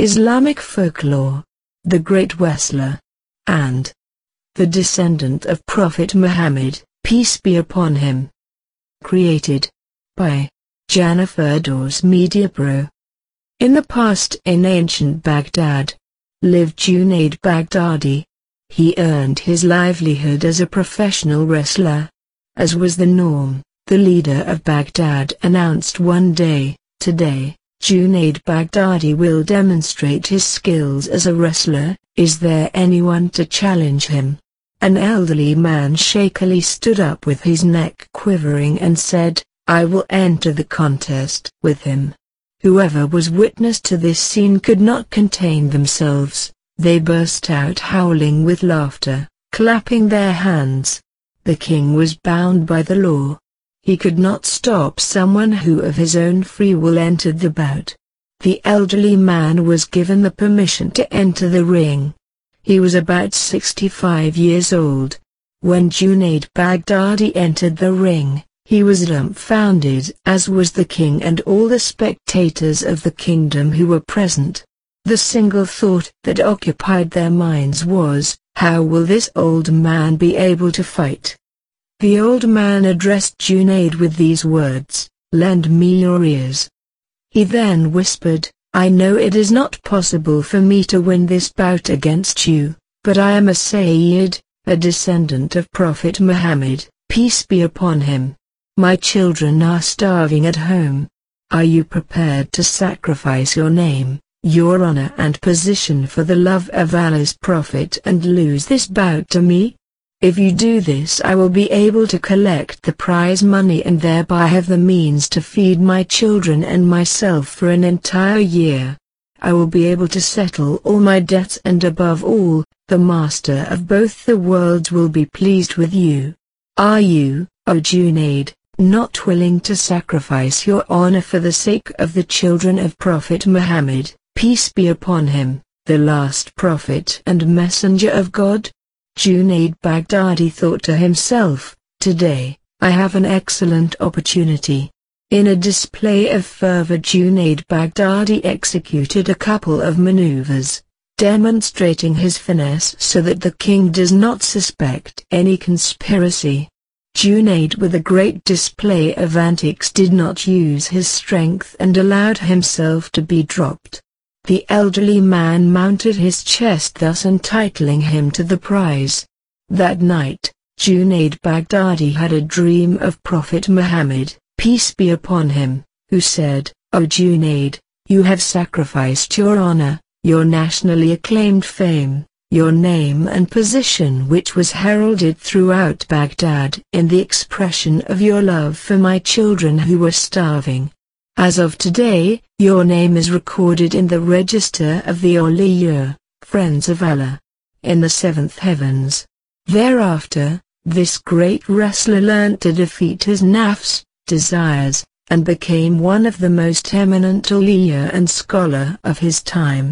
Islamic folklore, the great wrestler, and the descendant of Prophet Muhammad, peace be upon him. Created by Jennifer Dawes Media Pro. In the past in ancient Baghdad, lived Junaid Baghdadi. He earned his livelihood as a professional wrestler. As was the norm, the leader of Baghdad announced one day, today, Junaid Baghdadi will demonstrate his skills as a wrestler, is there anyone to challenge him? An elderly man shakily stood up with his neck quivering and said, I will enter the contest with him. Whoever was witness to this scene could not contain themselves, they burst out howling with laughter, clapping their hands. The king was bound by the law. He could not stop someone who of his own free will entered the bout. The elderly man was given the permission to enter the ring. He was about 65 years old. When Junaid Baghdadi entered the ring, he was dumbfounded as was the king and all the spectators of the kingdom who were present. The single thought that occupied their minds was, how will this old man be able to fight? The old man addressed Junaid with these words, lend me your ears. He then whispered, I know it is not possible for me to win this bout against you, but I am a Sayyid, a descendant of Prophet Muhammad, peace be upon him. My children are starving at home. Are you prepared to sacrifice your name, your honor and position for the love of Allah's Prophet and lose this bout to me? If you do this I will be able to collect the prize money and thereby have the means to feed my children and myself for an entire year. I will be able to settle all my debts and above all, the master of both the worlds will be pleased with you. Are you, O Junaid, not willing to sacrifice your honor for the sake of the children of Prophet Muhammad, peace be upon him, the last prophet and messenger of God? Junaid Baghdadi thought to himself, Today, I have an excellent opportunity. In a display of fervor Junaid Baghdadi executed a couple of maneuvers, demonstrating his finesse so that the king does not suspect any conspiracy. Junaid with a great display of antics did not use his strength and allowed himself to be dropped. The elderly man mounted his chest thus entitling him to the prize. That night, Junaid Baghdadi had a dream of Prophet Muhammad, peace be upon him, who said, O Junaid, you have sacrificed your honor, your nationally acclaimed fame, your name and position which was heralded throughout Baghdad in the expression of your love for my children who were starving. As of today, your name is recorded in the register of the Awliya, friends of Allah, in the seventh heavens. Thereafter, this great wrestler learnt to defeat his nafs, desires, and became one of the most eminent Awliya and scholar of his time.